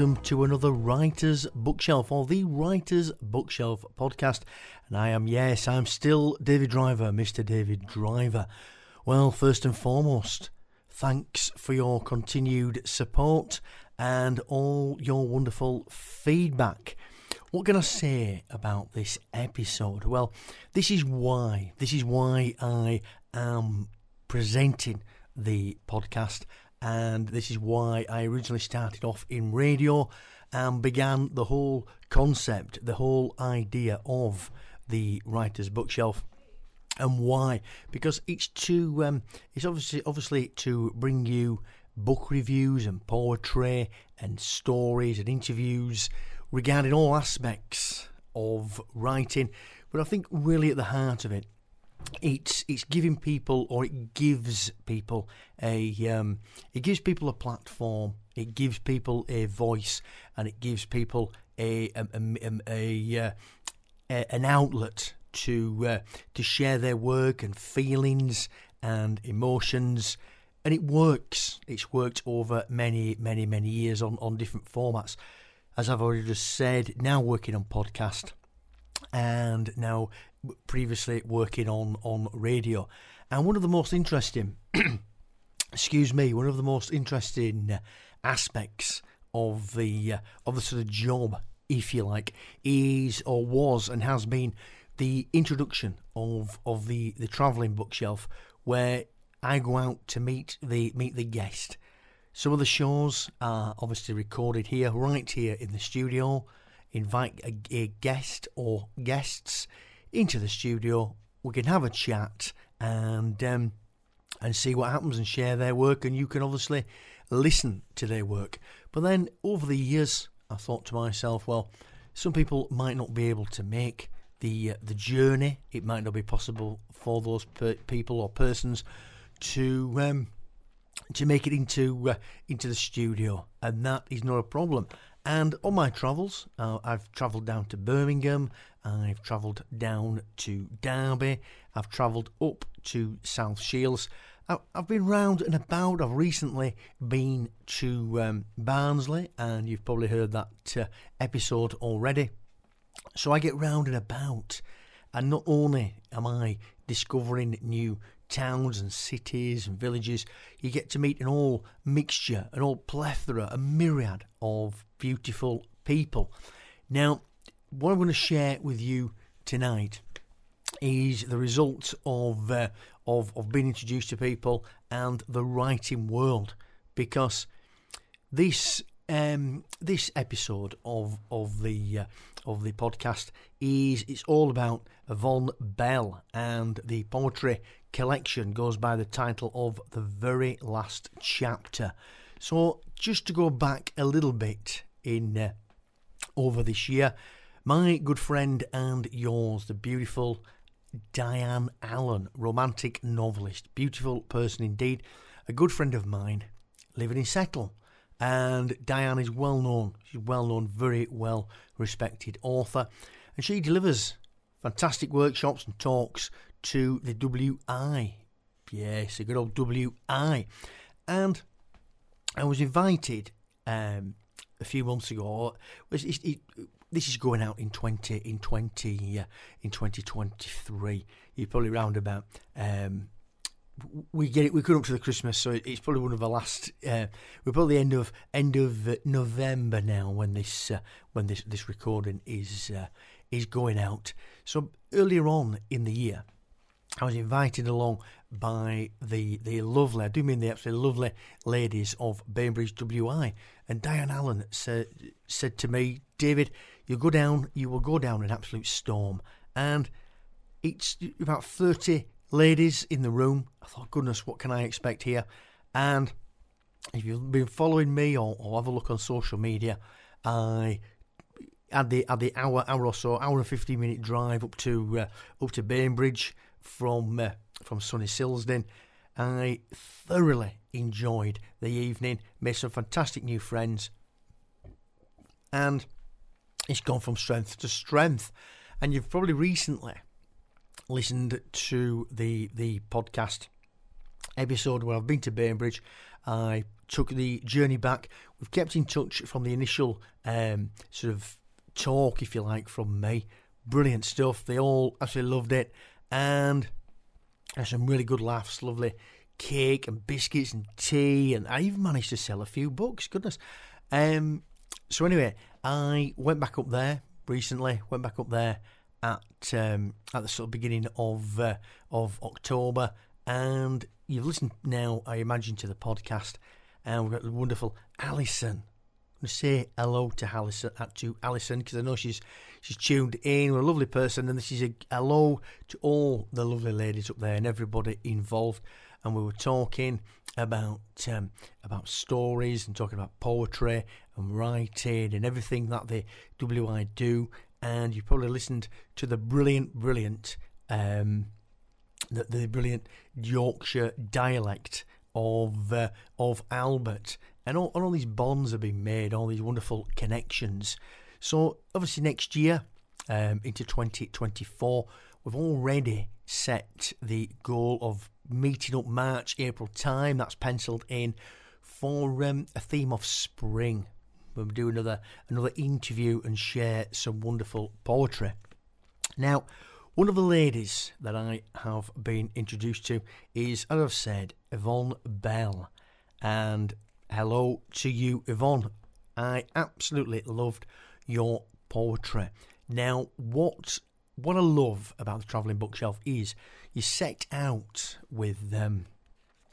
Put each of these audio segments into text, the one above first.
Welcome to another Writer's Bookshelf or the Writer's Bookshelf podcast. And I am, yes, I'm still David Driver, Mr. David Driver. Well, first and foremost, thanks for your continued support and all your wonderful feedback. What can I say about this episode? Well, this is why. This is why I am presenting the podcast and this is why I originally started off in radio and began the whole concept, the whole idea of the writer's bookshelf. And why? Because it's to um, it's obviously obviously to bring you book reviews and poetry and stories and interviews regarding all aspects of writing. But I think really at the heart of it it's it's giving people or it gives people a um, it gives people a platform it gives people a voice and it gives people a a, a, a, uh, a an outlet to uh, to share their work and feelings and emotions. And it works. It's worked over many many many years on on different formats. As I've already just said now working on podcast and now previously working on on radio. And one of the most interesting, excuse me, one of the most interesting aspects of the uh, of the sort of job, if you like, is or was and has been the introduction of of the the travelling bookshelf, where I go out to meet the meet the guest. Some of the shows are obviously recorded here, right here in the studio. Invite a, a guest or guests into the studio. We can have a chat and um, and see what happens and share their work. And you can obviously listen to their work. But then over the years, I thought to myself, well, some people might not be able to make the uh, the journey. It might not be possible for those per- people or persons to um, to make it into uh, into the studio, and that is not a problem. And on my travels, uh, I've travelled down to Birmingham, I've travelled down to Derby, I've travelled up to South Shields. I've been round and about. I've recently been to um, Barnsley, and you've probably heard that uh, episode already. So I get round and about, and not only am I discovering new towns and cities and villages, you get to meet an all mixture, an all plethora, a myriad of beautiful people. Now, what I'm going to share with you tonight is the results of uh, of of being introduced to people and the writing world, because this um, this episode of of the uh, of the podcast is it's all about Yvonne Bell and the poetry collection goes by the title of The Very Last Chapter. So, just to go back a little bit in uh, over this year, my good friend and yours, the beautiful Diane Allen, romantic novelist, beautiful person indeed, a good friend of mine, living in Settle. And Diane is well known, she's well known, very well respected author, and she delivers fantastic workshops and talks to the WI. Yes, a good old WI. And I was invited um, a few months ago. It, it, this is going out in twenty in twenty uh, in twenty twenty three. You probably round about. Um, we get it. We come up to the Christmas, so it's probably one of the last. Uh, we're probably end of end of November now when this uh, when this this recording is uh, is going out. So earlier on in the year, I was invited along by the the lovely, I do mean the absolutely lovely ladies of Bainbridge WI. And Diane Allen said said to me, David, you go down, you will go down an absolute storm. And it's about thirty ladies in the room. I thought, goodness, what can I expect here? And if you've been following me or, or have a look on social media, I had the had the hour hour or so, hour and fifteen minute drive up to uh, up to Bainbridge from uh, from sunny Silsden. I thoroughly enjoyed the evening, made some fantastic new friends, and it's gone from strength to strength. And you've probably recently listened to the the podcast episode where I've been to Bainbridge. I took the journey back. We've kept in touch from the initial um, sort of talk, if you like, from me. Brilliant stuff. They all absolutely loved it, and had some really good laughs. Lovely cake and biscuits and tea, and I even managed to sell a few books. Goodness. Um, so anyway, I went back up there recently. Went back up there at um, at the sort of beginning of uh, of October, and you've listened now, I imagine, to the podcast, and we've got the wonderful Alison. To say hello to Alison, uh, to Alison because I know she's she's tuned in. We're a lovely person, and this is a hello to all the lovely ladies up there and everybody involved. And we were talking about um, about stories and talking about poetry and writing and everything that the WI do. And you probably listened to the brilliant, brilliant, um, the, the brilliant Yorkshire dialect of uh, of Albert, and all, all these bonds have been made, all these wonderful connections. So obviously next year, um, into 2024, we've already set the goal of meeting up March, April time. That's penciled in for um, a theme of spring. We'll do another another interview and share some wonderful poetry. Now, one of the ladies that I have been introduced to is, as I've said, Yvonne Bell. And hello to you, Yvonne. I absolutely loved your poetry. Now, what what I love about the travelling bookshelf is you set out with um,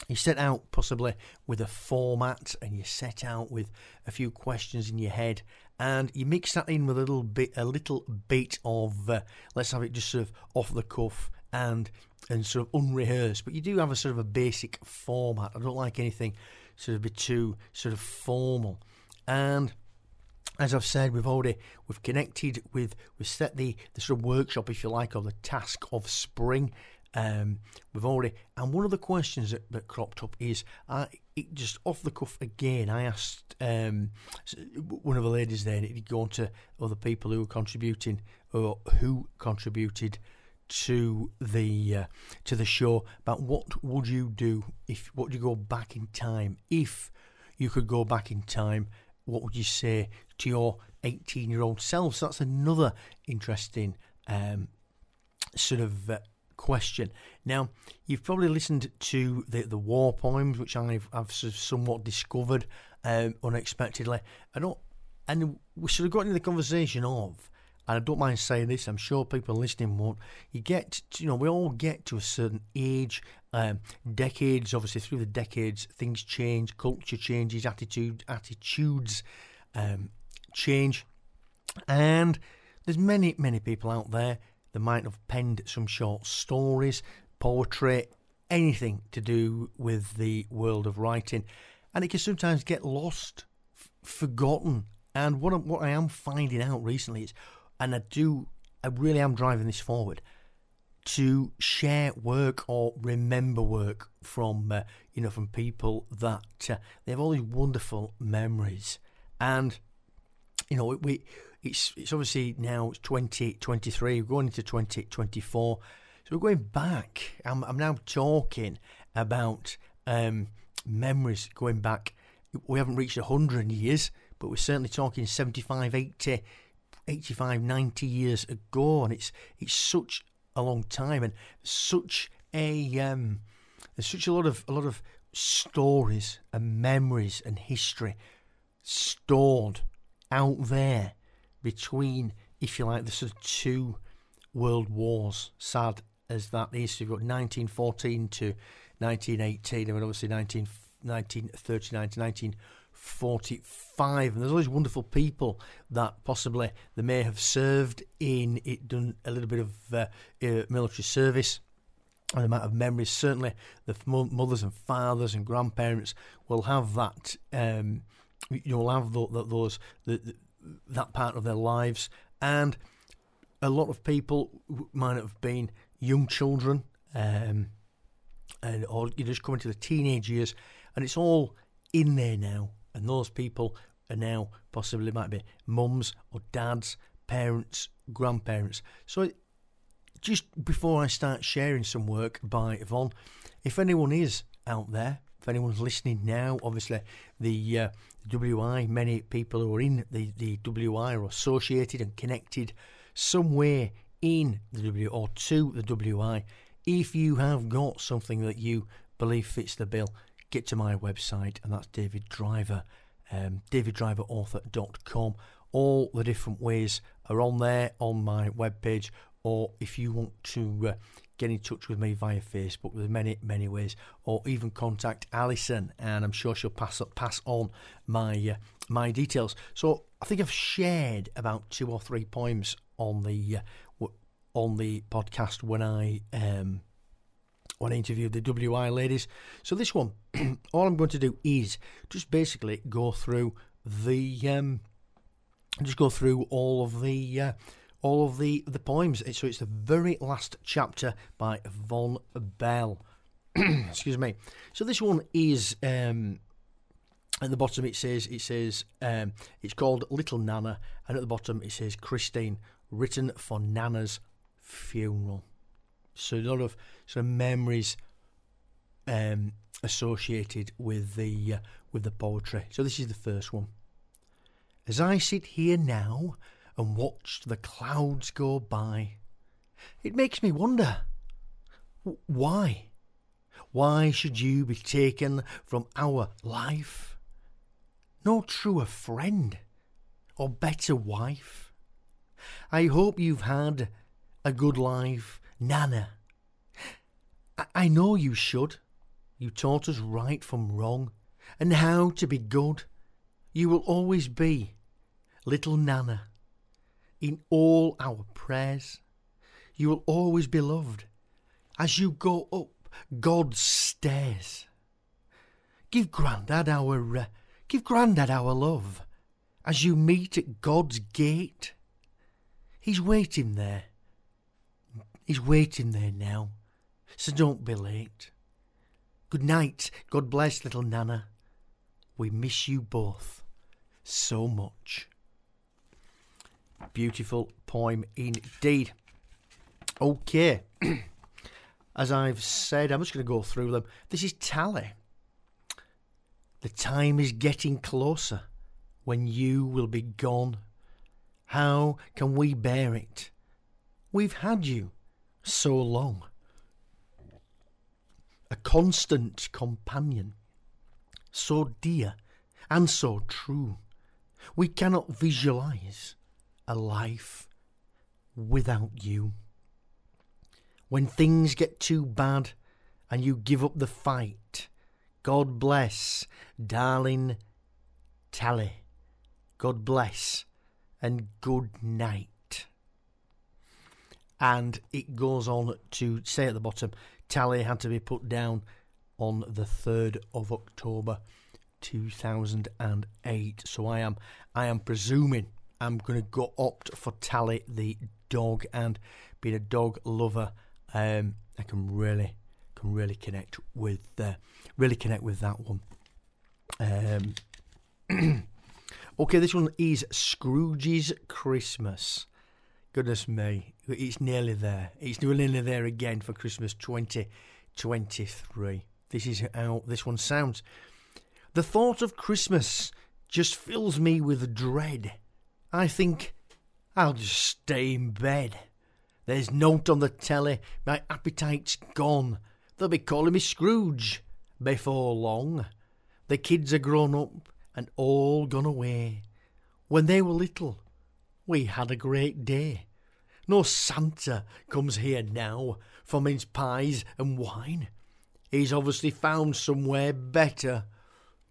you set out possibly with a format and you set out with a few questions in your head and you mix that in with a little bit a little bit of uh, let's have it just sort of off the cuff and and sort of unrehearsed but you do have a sort of a basic format i don't like anything sort of be too sort of formal and as I've said, we've already we've connected with we've set the the sort of workshop, if you like, or the task of spring. Um, we've already and one of the questions that, that cropped up is uh, it just off the cuff again. I asked um, one of the ladies there, it go on to other people who were contributing or who contributed to the uh, to the show about what would you do if what would you go back in time if you could go back in time what would you say to your 18 year old self? So that's another interesting um, sort of uh, question. Now, you've probably listened to the, the war poems, which I've, I've somewhat discovered um, unexpectedly. I don't, and we sort of got into the conversation of, and I don't mind saying this, I'm sure people listening won't. You get, to, you know, we all get to a certain age, um, decades, obviously through the decades, things change, culture changes, attitude, attitudes um, change, and there's many, many people out there that might have penned some short stories, poetry, anything to do with the world of writing, and it can sometimes get lost, f- forgotten. And what, what I am finding out recently is and I do, I really am driving this forward to share work or remember work from, uh, you know, from people that uh, they have all these wonderful memories, and you know, we it's it's obviously now it's 2023, we're going into 2024, so we're going back. I'm I'm now talking about um, memories going back. We haven't reached 100 years, but we're certainly talking 75, 80 85, 90 years ago, and it's it's such a long time and such a um, there's such a lot of a lot of stories and memories and history stored out there between, if you like, the sort of two world wars. Sad as that is, you've got 1914 to 1918, and obviously 19, 1939 to 19. 45 and there's all these wonderful people that possibly they may have served in it done a little bit of uh, uh, military service and they might have memories. Certainly the mothers and fathers and grandparents will have that um, you'll have the, the, those the, the, that part of their lives. And a lot of people might have been young children um, and or you're just coming to the teenage years and it's all in there now and those people are now possibly might be mums or dads, parents, grandparents. So just before I start sharing some work by Yvonne, if anyone is out there if anyone's listening now, obviously the uh, WI, many people who are in the, the WI are associated and connected somewhere in the W or to the WI. If you have got something that you believe fits the bill, get to my website, and that's David Driver, um, daviddriverauthor.com. All the different ways are on there on my webpage, or if you want to uh, get in touch with me via Facebook, there's many, many ways, or even contact Alison, and I'm sure she'll pass up, pass on my uh, my details. So I think I've shared about two or three poems on the uh, on the podcast when I um, when I interviewed the WI ladies. So this one, all I'm going to do is just basically go through the um, just go through all of the uh, all of the the poems. So it's the very last chapter by Yvonne Bell. Excuse me. So this one is um, at the bottom. It says it says um, it's called Little Nana, and at the bottom it says Christine, written for Nana's funeral. So a lot of sort of memories um, associated with the uh, with the poetry. So this is the first one. As I sit here now and watch the clouds go by, it makes me wonder why? Why should you be taken from our life? No truer friend or better wife. I hope you've had a good life, Nana. I, I know you should. You taught us right from wrong and how to be good. You will always be little Nana in all our prayers. You will always be loved as you go up God's stairs. Give Grandad our uh, give Grandad our love as you meet at God's gate. He's waiting there. He's waiting there now, so don't be late. Good night. God bless little Nana. We miss you both so much. Beautiful poem indeed. Okay. As I've said, I'm just going to go through them. This is Tally. The time is getting closer when you will be gone. How can we bear it? We've had you so long. A constant companion, so dear and so true. We cannot visualize a life without you. When things get too bad and you give up the fight, God bless, darling Tally. God bless and good night. And it goes on to say at the bottom, Tally had to be put down on the 3rd of October 2008. So I am I am presuming I'm going to go opt for Tally the dog and being a dog lover um, I can really can really connect with uh, really connect with that one um, okay this one is Scrooge's Christmas goodness me it's nearly there it's nearly there again for Christmas 2023 this is how this one sounds the thought of Christmas just fills me with dread I think I'll just stay in bed. There's note on the telly, my appetite's gone. They'll be calling me Scrooge before long. The kids are grown up and all gone away. When they were little, we had a great day. No Santa comes here now for mince pies and wine. He's obviously found somewhere better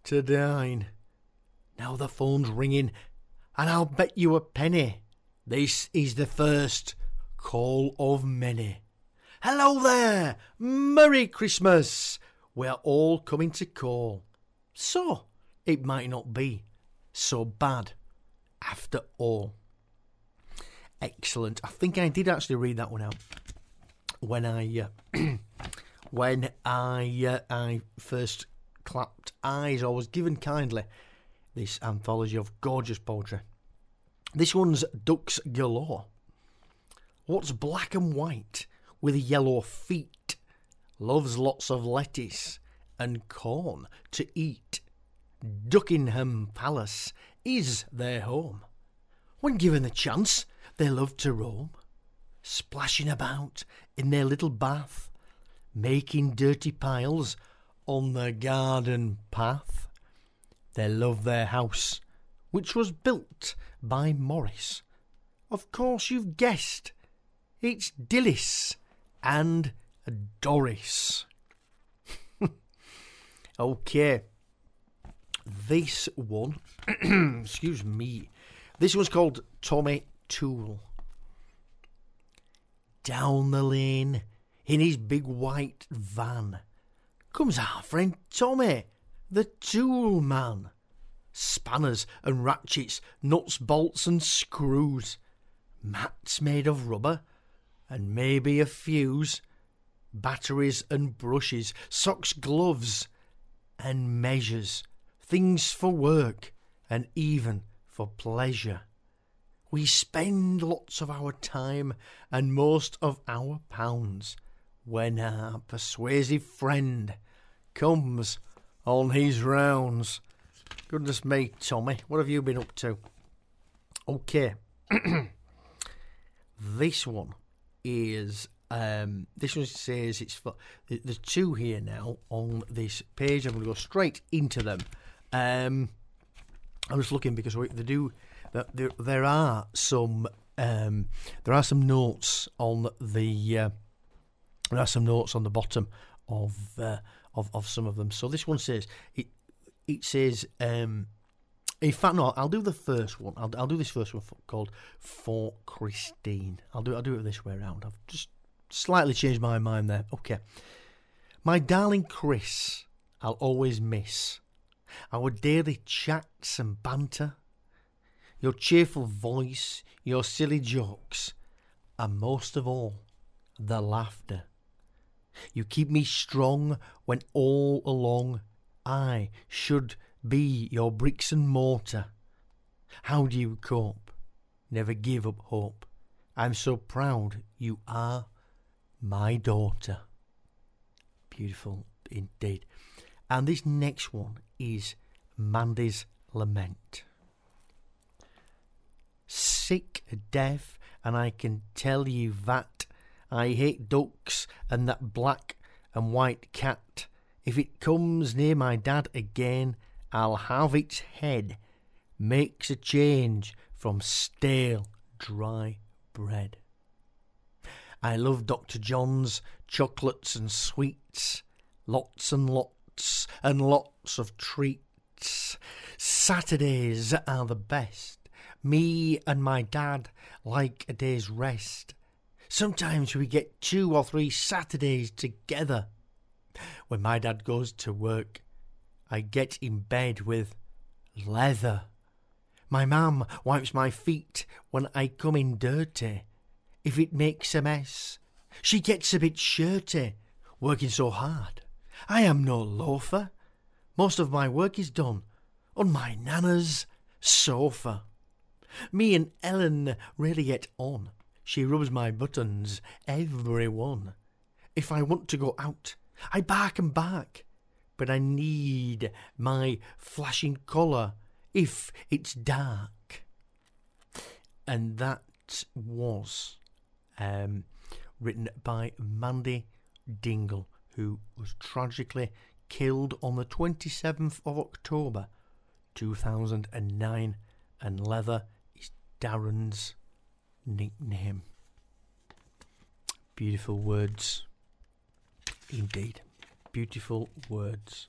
to dine. Now the phone's ringing and I'll bet you a penny this is the first call of many. Hello there! Merry Christmas! We're all coming to call. So, it might not be so bad after all. Excellent. I think I did actually read that one out when I uh, when I uh, I first clapped eyes or was given kindly this anthology of gorgeous poetry. This one's Ducks Galore. What's black and white with yellow feet? Loves lots of lettuce and corn to eat. Duckingham Palace is their home. When given the chance, they love to roam, splashing about in their little bath, making dirty piles on the garden path. They love their house, which was built by Morris. Of course, you've guessed it's Dilys and Doris. okay, this one, excuse me, this one's called Tommy Toole. Down the lane in his big white van comes our friend Tommy, the tool man. Spanners and ratchets, nuts, bolts, and screws, mats made of rubber, and maybe a fuse, batteries and brushes, socks, gloves, and measures, things for work, and even for pleasure. We spend lots of our time and most of our pounds when our persuasive friend comes on his rounds. Goodness me, Tommy, what have you been up to? Okay. this one is um, this one says it's for there's two here now on this page. I'm going to go straight into them. Um, I'm just looking because they do there. There are some um, there are some notes on the uh, there are some notes on the bottom of uh, of of some of them. So this one says it it says. Um, in fact, no. I'll do the first one. I'll, I'll do this first one for, called "For Christine." I'll do I'll do it this way around. I've just slightly changed my mind there. Okay, my darling Chris, I'll always miss our daily chats and banter, your cheerful voice, your silly jokes, and most of all, the laughter. You keep me strong when all along I should be your bricks and mortar. How do you cope? Never give up hope. I'm so proud you are my daughter. Beautiful indeed. And this next one is Mandy's Lament. Sick, deaf, and I can tell you that I hate ducks and that black and white cat. If it comes near my dad again, I'll have its head. Makes a change from stale, dry bread. I love Dr. John's chocolates and sweets, lots and lots and lots of treats. Saturdays are the best. Me and my dad like a day's rest. Sometimes we get two or three Saturdays together. When my dad goes to work, I get in bed with leather. My mam wipes my feet when I come in dirty. If it makes a mess, she gets a bit shirty, working so hard. I am no loafer. Most of my work is done on my nana's sofa. Me and Ellen really get on. She rubs my buttons, every one. If I want to go out, I bark and bark. But I need my flashing collar if it's dark. And that was um, written by Mandy Dingle, who was tragically killed on the 27th of October 2009, and Leather Darren's nickname. Beautiful words. Indeed. Beautiful words.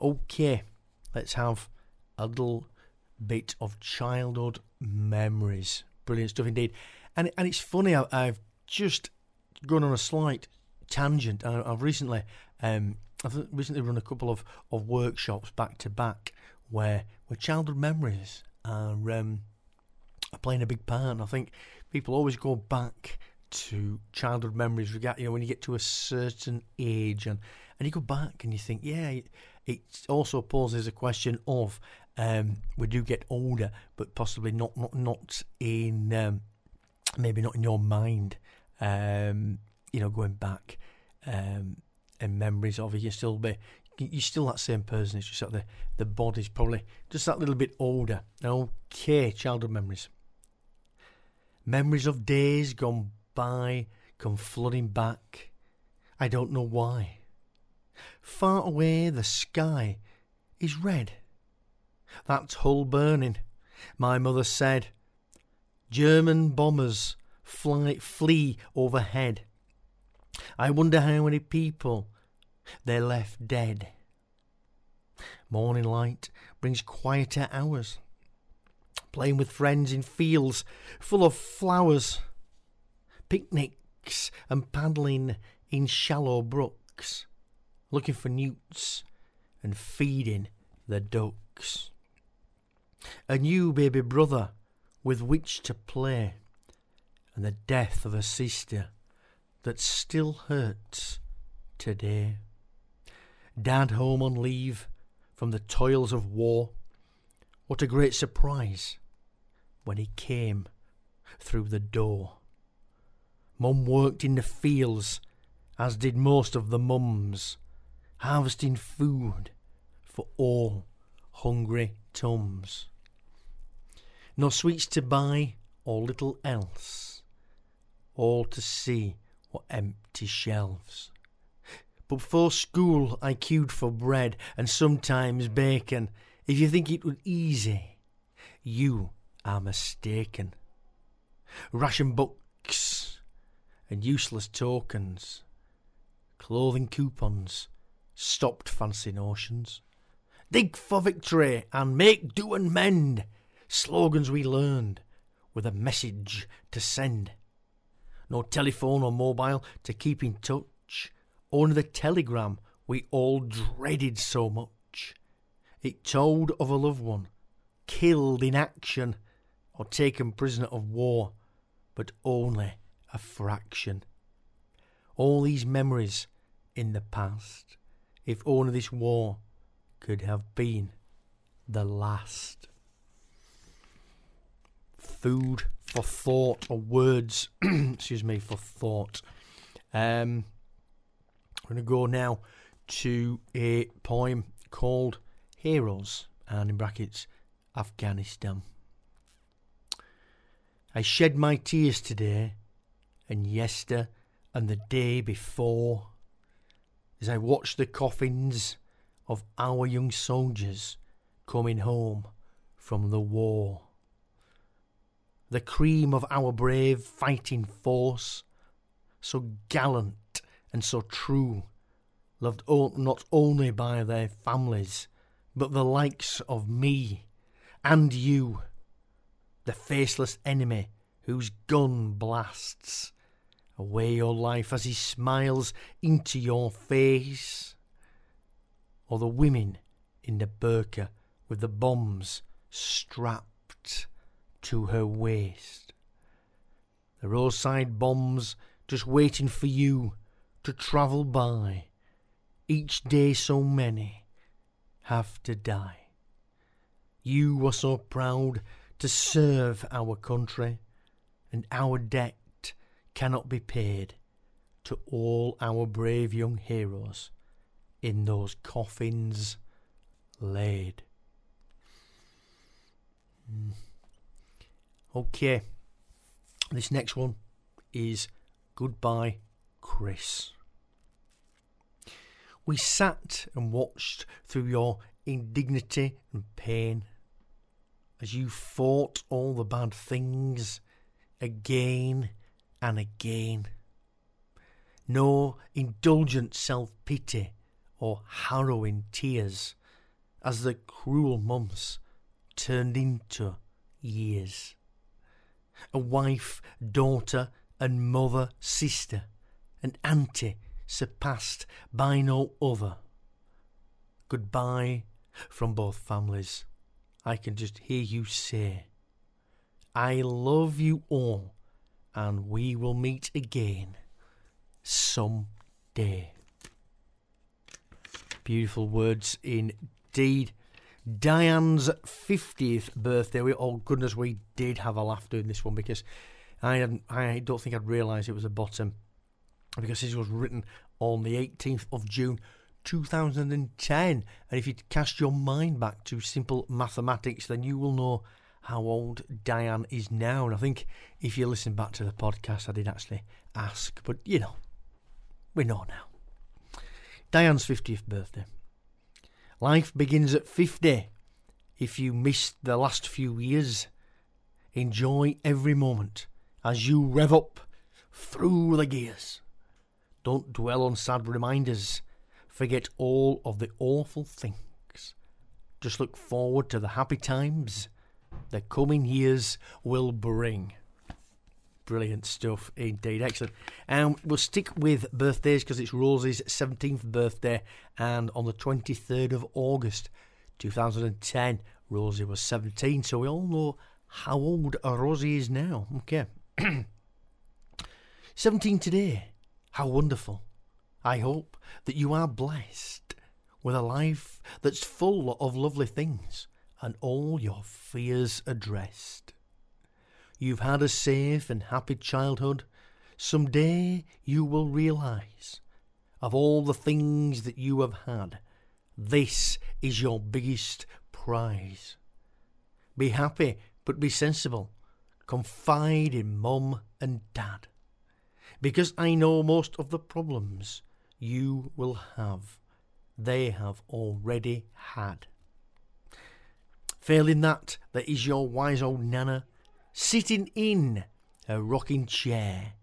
Okay, let's have a little bit of childhood memories. Brilliant stuff indeed. And and it's funny, I, have just gone on a slight tangent. I, have recently um, I've recently run a couple of, of workshops back to back where where childhood memories are um, are playing a big part. And I think people always go back to childhood memories. You know, when you get to a certain age, and and you go back and you think, yeah, it also poses a question of um, we do get older, but possibly not not not in um, maybe not in your mind. Um, you know, going back. Um, and memories of. it, You still be, you're still that same person. It's just that the, the body's probably just that little bit older. Okay, childhood memories. Memories of days gone by come flooding back. I don't know why. Far away, the sky is red. That's Hull burning. My mother said, German bombers fly, flee overhead. I wonder how many people they left dead. Morning light brings quieter hours. Playing with friends in fields full of flowers. Picnics and paddling in shallow brooks. Looking for newts and feeding the ducks. A new baby brother with which to play, and the death of a sister that still hurts today. Dad home on leave from the toils of war. What a great surprise when he came through the door. Mum worked in the fields, as did most of the mums, harvesting food for all hungry tums. No sweets to buy, or little else, all to see what empty shelves. But before school I queued for bread and sometimes bacon. If you think it was easy, you are mistaken. Ration books and useless tokens, clothing coupons, stopped fancy notions. Dig for victory and make do and mend, slogans we learned with a message to send. No telephone or mobile to keep in touch, only the telegram we all dreaded so much. It told of a loved one killed in action or taken prisoner of war, but only a fraction. All these memories in the past, if only this war could have been the last. Food for thought, or words, excuse me, for thought. Um, I'm going to go now to a poem called Heroes, and in brackets, Afghanistan. I shed my tears today, and yester, and the day before, as I watched the coffins of our young soldiers coming home from the war. The cream of our brave fighting force, so gallant and so true, loved not only by their families, but the likes of me and you, the faceless enemy whose gun blasts away your life as he smiles into your face or the women in the burqa with the bombs strapped to her waist. The roadside bombs just waiting for you to travel by. Each day so many have to die. You were so proud to serve our country, and our debt cannot be paid to all our brave young heroes in those coffins laid. Mm. Okay, this next one is Goodbye, Chris. We sat and watched through your indignity and pain as you fought all the bad things again and again. No indulgent self pity or harrowing tears as the cruel months turned into years. A wife, daughter, and mother, sister, and auntie surpassed by no other. Goodbye from both families. I can just hear you say, I love you all, and we will meet again some day. Beautiful words indeed. Diane's 50th birthday. We, oh, goodness, we did have a laugh doing this one because I I don't think I'd realised it was a bottom because this was written on the 18th of June 2010. And if you cast your mind back to simple mathematics, then you will know how old Diane is now. And I think if you listen back to the podcast, I did actually ask, but you know, we know now. Diane's 50th birthday. Life begins at 50. If you missed the last few years, enjoy every moment as you rev up through the gears. Don't dwell on sad reminders. Forget all of the awful things. Just look forward to the happy times the coming years will bring. Brilliant stuff indeed. Excellent. And we'll stick with birthdays because it's Rosie's 17th birthday. And on the 23rd of August 2010, Rosie was 17. So we all know how old Rosie is now. Okay. 17 today. How wonderful. I hope that you are blessed with a life that's full of lovely things and all your fears addressed. You've had a safe and happy childhood. Some day you will realize of all the things that you have had, this is your biggest prize. Be happy, but be sensible. Confide in mum and dad. Because I know most of the problems you will have, they have already had. Failing that, there is your wise old nana sitting in a rocking chair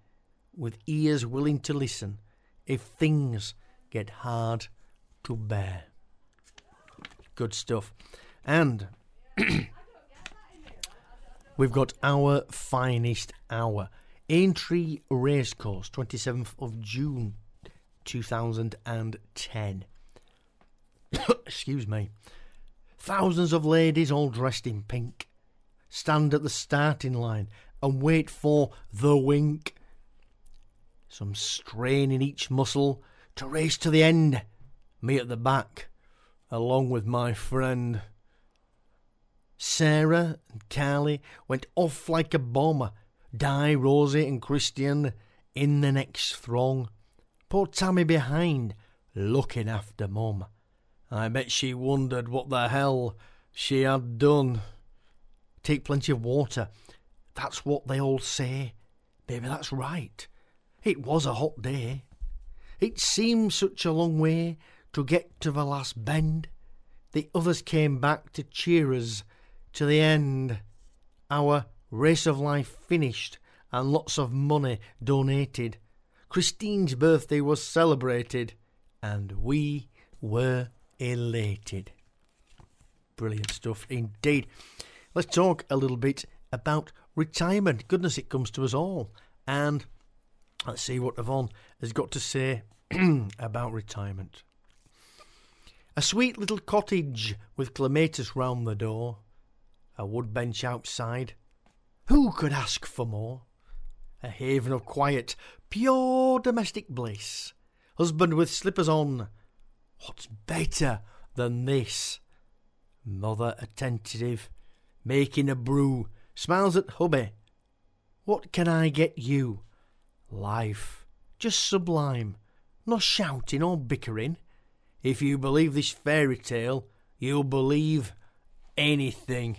with ears willing to listen if things get hard to bear. Good stuff. And we've got our finest hour. Aintree Racecourse, 27th of June 2010. Excuse me. Thousands of ladies, all dressed in pink, stand at the starting line and wait for the wink. Some strain in each muscle to race to the end. Me at the back, along with my friend. Sarah and Carly went off like a bomb. Di, Rosie, and Christian in the next throng. Poor Tammy behind, looking after Mum. I bet she wondered what the hell she had done. Take plenty of water. That's what they all say. Baby, that's right. It was a hot day. It seemed such a long way to get to the last bend. The others came back to cheer us to the end. Our race of life finished and lots of money donated. Christine's birthday was celebrated and we were elated. Brilliant stuff indeed. Let's talk a little bit about retirement. Goodness, it comes to us all. And let's see what Yvonne has got to say about retirement. A sweet little cottage with clematis round the door, a wood bench outside. Who could ask for more? A haven of quiet, pure domestic bliss. Husband with slippers on, What's better than this? Mother attentive, making a brew, smiles at hubby. What can I get you? Life, just sublime, no shouting or bickering. If you believe this fairy tale, you'll believe anything.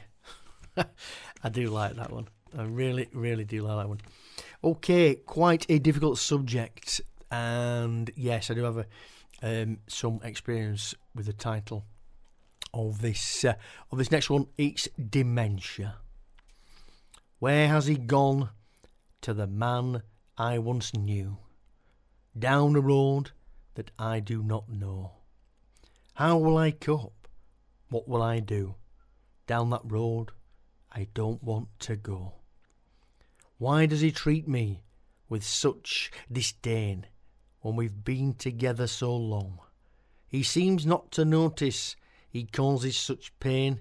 I do like that one. I really, really do like that one. Okay, quite a difficult subject, and yes, I do have a um, some experience with the title of this uh, of this next one. It's dementia. Where has he gone? To the man I once knew, down a road that I do not know. How will I cope? What will I do? Down that road I don't want to go. Why does he treat me with such disdain? when we've been together so long. He seems not to notice he causes such pain,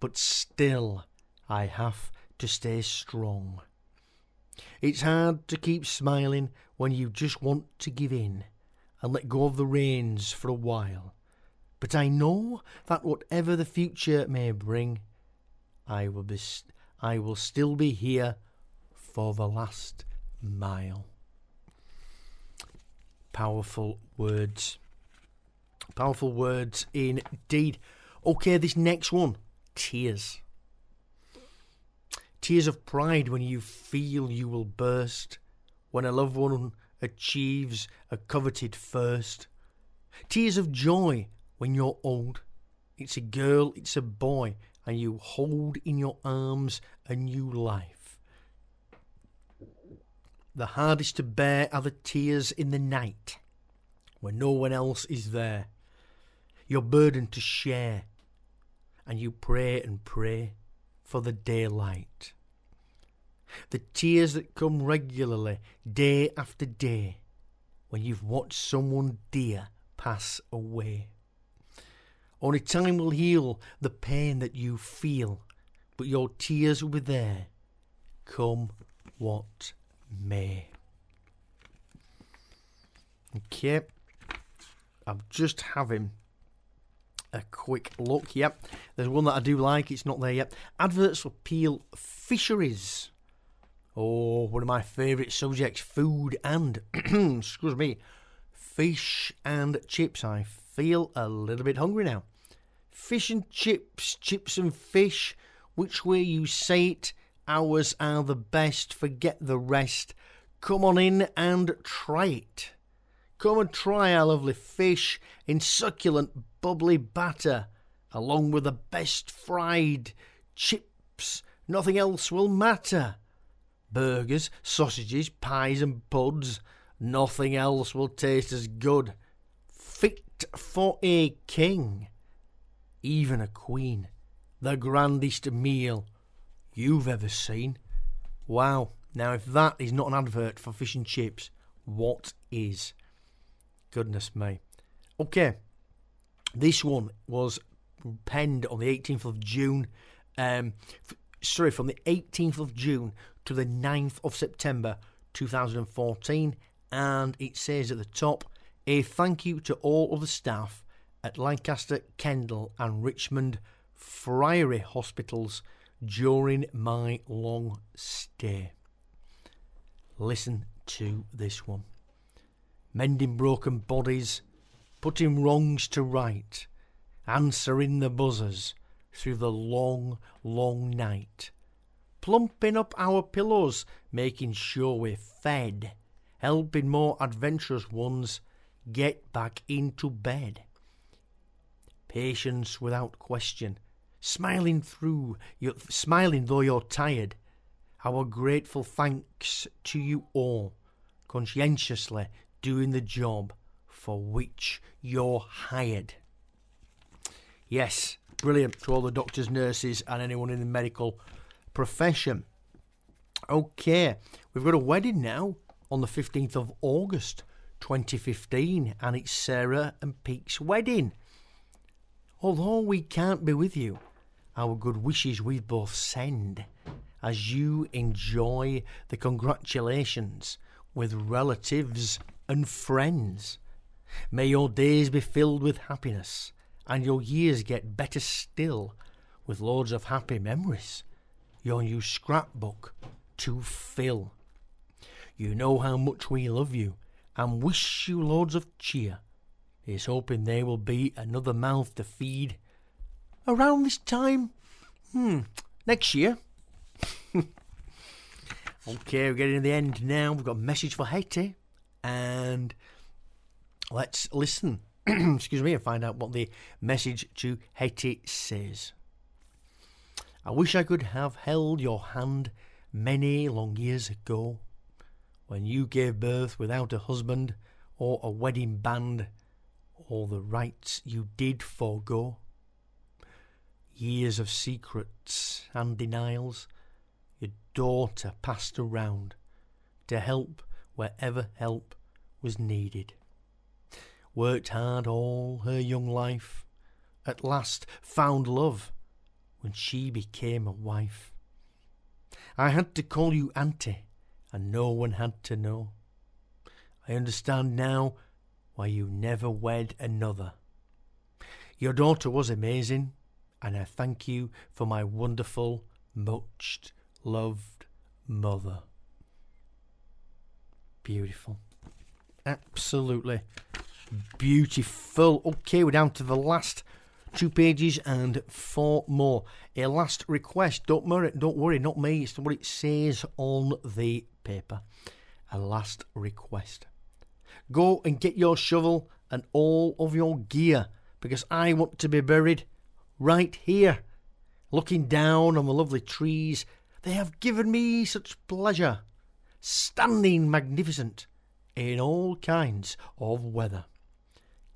but still I have to stay strong. It's hard to keep smiling when you just want to give in and let go of the reins for a while. But I know that whatever the future may bring, I will be st- I will still be here for the last mile. Powerful words. Powerful words indeed. Okay, this next one tears. Tears of pride when you feel you will burst, when a loved one achieves a coveted first. Tears of joy when you're old. It's a girl, it's a boy, and you hold in your arms a new life. The hardest to bear are the tears in the night, when no one else is there. Your burden to share, and you pray and pray for the daylight. The tears that come regularly, day after day, when you've watched someone dear pass away. Only time will heal the pain that you feel, but your tears will be there, come what may. Okay, I'm just having a quick look. Yep, there's one that I do like, it's not there yet. Adverts for Peel Fisheries. Oh, one of my favourite subjects food and, excuse me, fish and chips. I feel a little bit hungry now. Fish and chips, chips and fish, which way you say it, ours are the best, forget the rest. Come on in and try it. Come and try our lovely fish in succulent, bubbly batter, along with the best fried chips. Nothing else will matter. Burgers, sausages, pies, and puds. Nothing else will taste as good. Fit for a king even a queen, the grandest meal you've ever seen. Wow, now if that is not an advert for fish and chips, what is? Goodness me. Okay, this one was penned on the 18th of June. Um, f- sorry, from the 18th of June to the 9th of September 2014, and it says at the top, a thank you to all of the staff at Lancaster, Kendal, and Richmond Friary hospitals during my long stay. Listen to this one. Mending broken bodies, putting wrongs to right, answering the buzzers through the long, long night, plumping up our pillows, making sure we're fed, helping more adventurous ones get back into bed patience without question, smiling through, you smiling though you're tired. Our grateful thanks to you all, conscientiously doing the job for which you're hired. Yes, brilliant to all the doctors, nurses, and anyone in the medical profession. Okay, we've got a wedding now on the 15th of August 2015, and it's Sarah and Pete's wedding. Although we can't be with you, our good wishes we both send as you enjoy the congratulations with relatives and friends. May your days be filled with happiness and your years get better still with loads of happy memories. Your new scrapbook to fill. You know how much we love you and wish you loads of cheer He's hoping there will be another mouth to feed. Around this time? Hmm, next year. okay, we're getting to the end now. We've got a message for Hattie. And let's listen, excuse me, and find out what the message to Hattie says. I wish I could have held your hand many long years ago when you gave birth without a husband or a wedding band all the rights you did forego. Years of secrets and denials your daughter passed around to help wherever help was needed. Worked hard all her young life, at last found love when she became a wife. I had to call you Auntie, and no one had to know. I understand now why you never wed another. Your daughter was amazing, and I thank you for my wonderful, much loved mother. Beautiful. Absolutely beautiful. Okay, we're down to the last two pages and four more. A last request. Don't worry, don't worry, not me. It's what it says on the paper. A last request. Go and get your shovel and all of your gear because I want to be buried right here, looking down on the lovely trees. They have given me such pleasure, standing magnificent in all kinds of weather,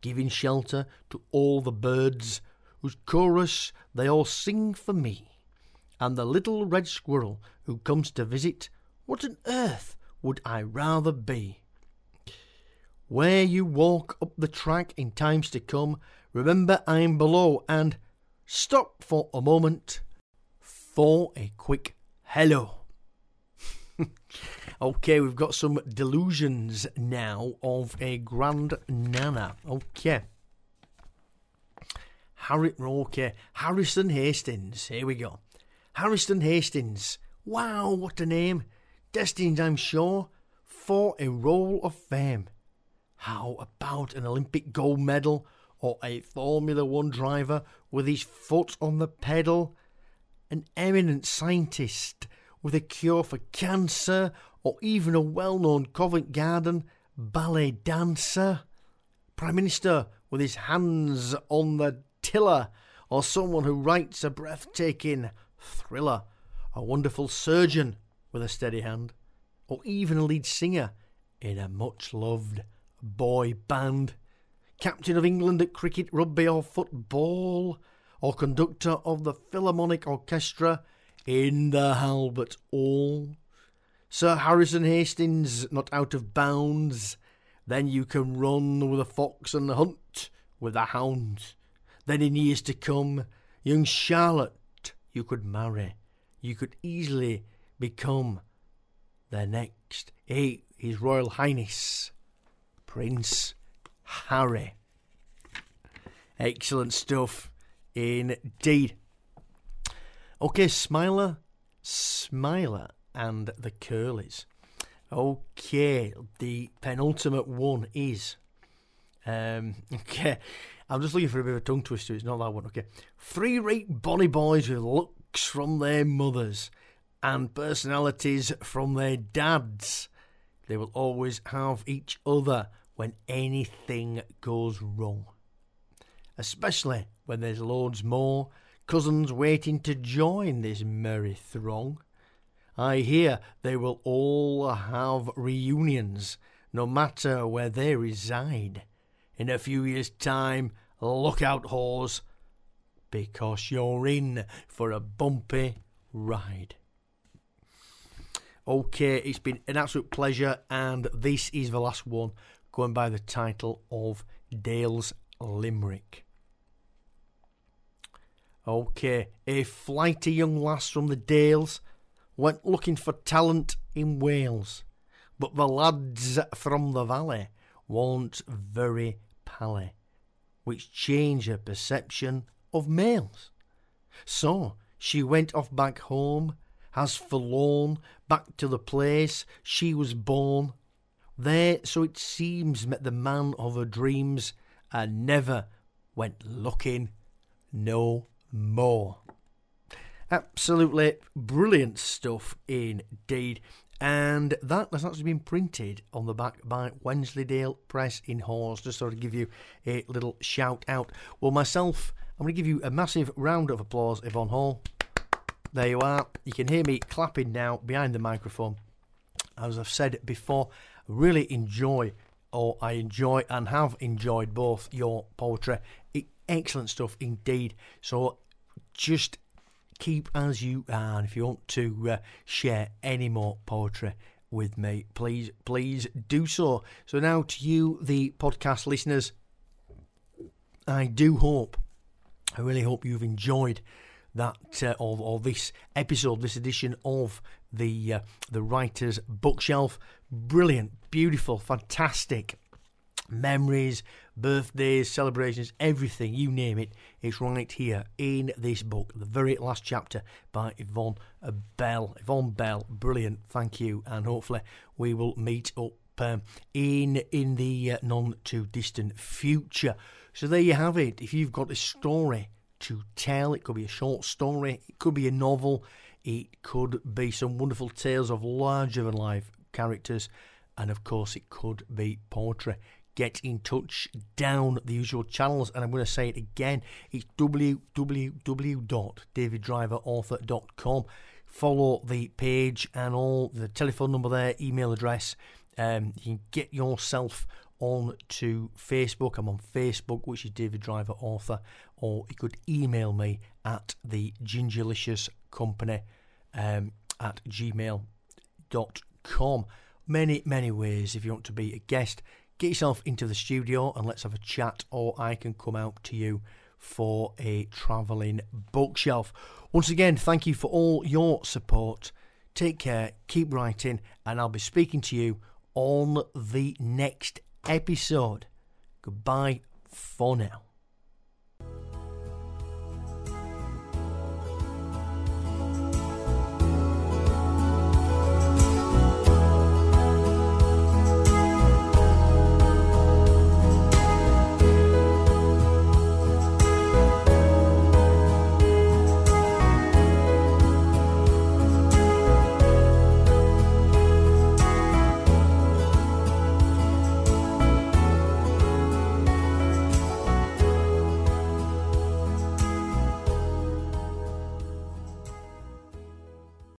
giving shelter to all the birds whose chorus they all sing for me, and the little red squirrel who comes to visit. What on earth would I rather be? Where you walk up the track in times to come, remember I'm below and stop for a moment for a quick hello. okay, we've got some delusions now of a grand nana. Okay. Harry, okay, Harrison Hastings. Here we go. Harrison Hastings. Wow, what a name. Destined, I'm sure, for a role of fame. How about an Olympic gold medal or a Formula One driver with his foot on the pedal? An eminent scientist with a cure for cancer or even a well known Covent Garden ballet dancer? Prime Minister with his hands on the tiller or someone who writes a breathtaking thriller? A wonderful surgeon with a steady hand? Or even a lead singer in a much loved boy band, captain of England at cricket, rugby, or football, or conductor of the Philharmonic Orchestra in the Albert Hall. Sir Harrison Hastings not out of bounds. Then you can run with a fox and hunt with the hounds. Then in years to come, young Charlotte you could marry. You could easily become their next. Hey, His Royal Highness Prince Harry. Excellent stuff indeed. Okay, Smiler, Smiler, and the Curlies. Okay, the penultimate one is. Um, okay, I'm just looking for a bit of a tongue twister. It's not that one. Okay, three rate bonny boys with looks from their mothers and personalities from their dads. They will always have each other when anything goes wrong. Especially when there's loads more cousins waiting to join this merry throng. I hear they will all have reunions, no matter where they reside. In a few years' time, look out, Hawes, because you're in for a bumpy ride. Okay, it's been an absolute pleasure, and this is the last one going by the title of Dale's Limerick. Okay, a flighty young lass from the Dales went looking for talent in Wales, but the lads from the valley weren't very pally, which changed her perception of males. So she went off back home, as forlorn, back to the place she was born there, so it seems, met the man of her dreams and never went looking no more. Absolutely brilliant stuff indeed. And that has actually been printed on the back by Wensleydale Press in Hawes, just sort of give you a little shout out. Well, myself, I'm going to give you a massive round of applause, Yvonne Hall. There you are. You can hear me clapping now behind the microphone. As I've said before, really enjoy, or I enjoy and have enjoyed both your poetry. Excellent stuff indeed. So just keep as you are. And if you want to uh, share any more poetry with me, please, please do so. So now to you, the podcast listeners, I do hope, I really hope you've enjoyed that uh, or, or this episode, this edition of the uh, the writer's bookshelf. Brilliant, beautiful, fantastic memories, birthdays, celebrations, everything you name it. It's right here in this book, the very last chapter by Yvonne Bell. Yvonne Bell, brilliant, thank you, and hopefully we will meet up um, in in the uh, non too distant future. So there you have it. If you've got a story to tell, it could be a short story, it could be a novel, it could be some wonderful tales of larger than life characters, and of course, it could be poetry. Get in touch down the usual channels, and I'm going to say it again. It's www.daviddriverauthor.com. Follow the page and all the telephone number there, email address. Um, you can get yourself on to Facebook. I'm on Facebook, which is David Driver Author, or you could email me at the Gingerlicious Company um, at gmail.com. Many, many ways if you want to be a guest. Get yourself into the studio and let's have a chat, or I can come out to you for a travelling bookshelf. Once again, thank you for all your support. Take care, keep writing, and I'll be speaking to you on the next episode. Goodbye for now.